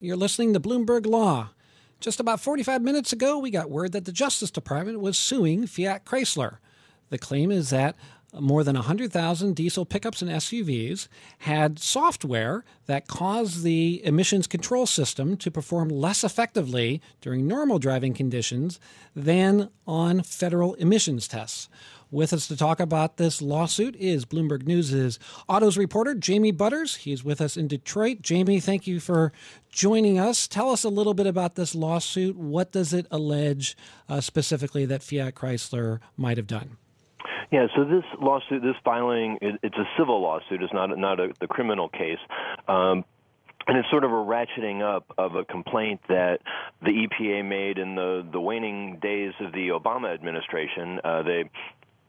You're listening to Bloomberg Law. Just about 45 minutes ago, we got word that the Justice Department was suing Fiat Chrysler. The claim is that more than 100,000 diesel pickups and SUVs had software that caused the emissions control system to perform less effectively during normal driving conditions than on federal emissions tests. With us to talk about this lawsuit is Bloomberg News' autos reporter, Jamie Butters. He's with us in Detroit. Jamie, thank you for joining us. Tell us a little bit about this lawsuit. What does it allege uh, specifically that Fiat Chrysler might have done? Yeah, so this lawsuit, this filing, it, it's a civil lawsuit. It's not not a, the criminal case. Um, and it's sort of a ratcheting up of a complaint that the EPA made in the, the waning days of the Obama administration. Uh, they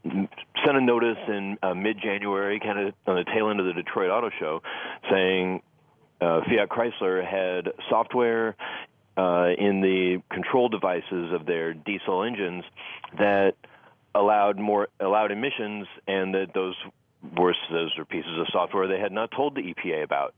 sent a notice in uh, mid-January, kind of on the tail end of the Detroit Auto Show, saying uh, Fiat Chrysler had software uh, in the control devices of their diesel engines that allowed more allowed emissions, and that those were those were pieces of software they had not told the EPA about.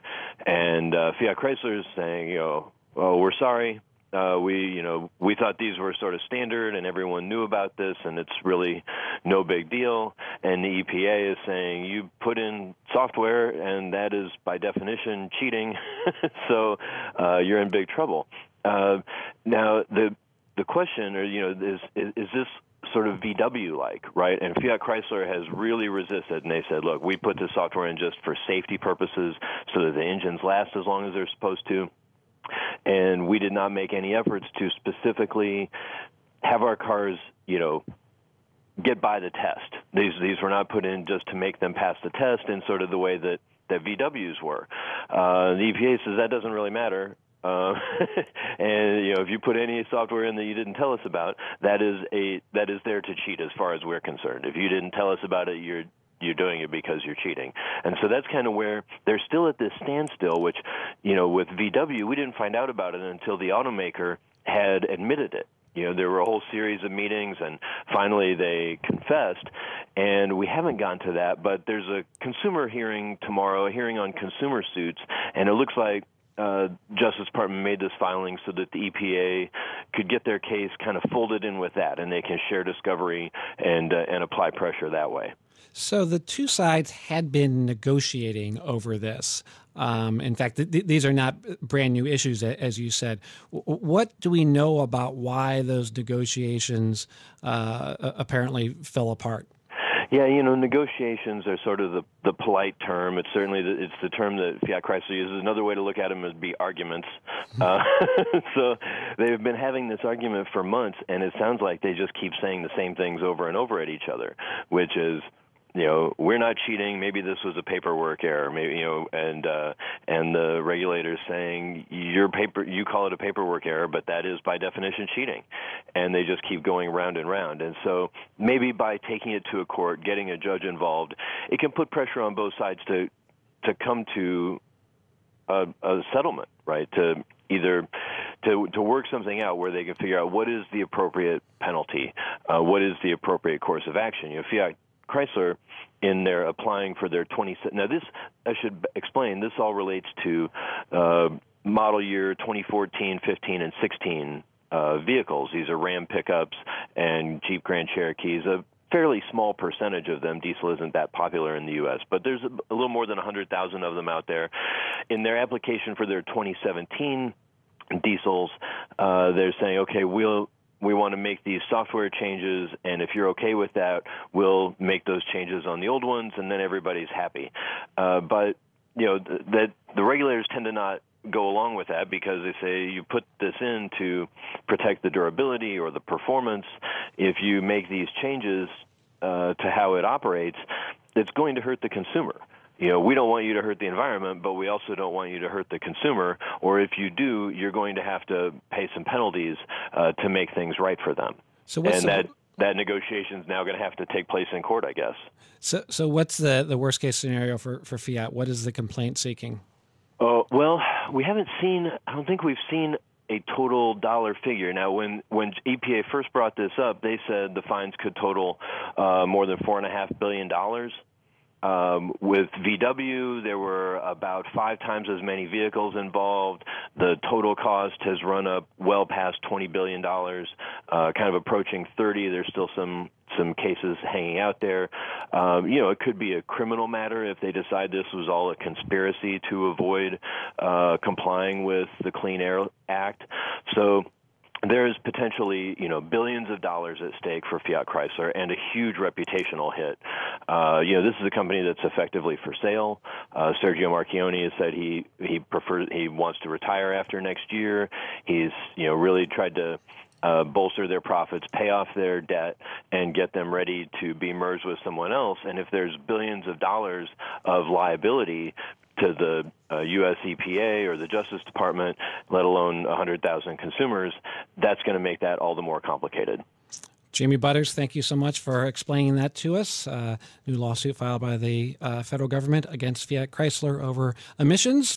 And uh, Fiat Chrysler is saying, you know, oh, we're sorry uh, we, you know, we thought these were sort of standard, and everyone knew about this, and it's really no big deal. And the EPA is saying you put in software, and that is by definition cheating, so uh, you're in big trouble. Uh, now, the the question, or you know, is is, is this sort of VW like, right? And Fiat Chrysler has really resisted, and they said, look, we put this software in just for safety purposes, so that the engines last as long as they're supposed to and we did not make any efforts to specifically have our cars, you know, get by the test. These these were not put in just to make them pass the test in sort of the way that that VWs were. Uh, the EPA says that doesn't really matter. Uh, and you know, if you put any software in that you didn't tell us about, that is a that is there to cheat, as far as we're concerned. If you didn't tell us about it, you're you're doing it because you're cheating. And so that's kind of where they're still at this standstill, which, you know, with VW, we didn't find out about it until the automaker had admitted it. You know, there were a whole series of meetings, and finally they confessed. And we haven't gotten to that, but there's a consumer hearing tomorrow, a hearing on consumer suits, and it looks like uh, Justice Department made this filing so that the EPA could get their case kind of folded in with that, and they can share discovery and uh, and apply pressure that way. So the two sides had been negotiating over this. Um, in fact, th- these are not brand new issues, as you said. W- what do we know about why those negotiations uh, apparently fell apart? Yeah, you know, negotiations are sort of the the polite term. It's certainly the, it's the term that Fiat Chrysler uses. Another way to look at them is be arguments. Uh, so they've been having this argument for months, and it sounds like they just keep saying the same things over and over at each other, which is you know we're not cheating. Maybe this was a paperwork error. Maybe you know and uh and the regulators saying your paper you call it a paperwork error but that is by definition cheating. And they just keep going round and round. And so maybe by taking it to a court getting a judge involved it can put pressure on both sides to to come to a, a settlement right? To either to to work something out where they can figure out what is the appropriate penalty, uh, what is the appropriate course of action. You know, Fiat Chrysler in their applying for their 20. Now, this I should explain. This all relates to uh, model year 2014, 15, and 16 uh, vehicles. These are Ram pickups and Jeep Grand Cherokees. A fairly small percentage of them. Diesel isn't that popular in the U.S., but there's a, little more than 100,000 of them out there. In their application for their 2017 diesels, uh, they're saying, okay, we'll we want to make these software changes, and if you're okay with that, we'll make those changes on the old ones, and then everybody's happy. Uh, but you know th- that the regulators tend to not go along with that because they say you put this in to protect the durability or the performance. If you make these changes uh, to how it operates, it's going to hurt the consumer you know, we don't want you to hurt the environment, but we also don't want you to hurt the consumer. Or if you do, you're going to have to pay some penalties uh, to make things right for them. So what's and the, that that negotiation is now going to have to take place in court, I guess. So, so what's the the worst case scenario for for Fiat? What is the complaint seeking? Oh well, we haven't seen. I don't think we've seen a total dollar figure. Now, when when EPA first brought this up, they said the fines could total uh, more than four and a half billion dollars. Um, with VW, there were about five times as many vehicles involved. The total cost has run up well past $20 billion, uh, kind of approaching 30. There's still some some cases hanging out there. Um, you know, it could be a criminal matter if they decide this was all a conspiracy to avoid uh, complying with the Clean Air Act. So there's potentially, you know, billions of dollars at stake for Fiat Chrysler and a huge reputational hit. Uh, you know, this is a company that's effectively for sale. Uh, Sergio Marchionne has said he he prefers he wants to retire after next year. He's you know really tried to uh, bolster their profits, pay off their debt, and get them ready to be merged with someone else. And if there's billions of dollars of liability to the uh, U.S. EPA or the Justice Department, let alone 100,000 consumers, that's going to make that all the more complicated. Jamie Butters, thank you so much for explaining that to us. Uh, new lawsuit filed by the uh, federal government against Fiat Chrysler over emissions.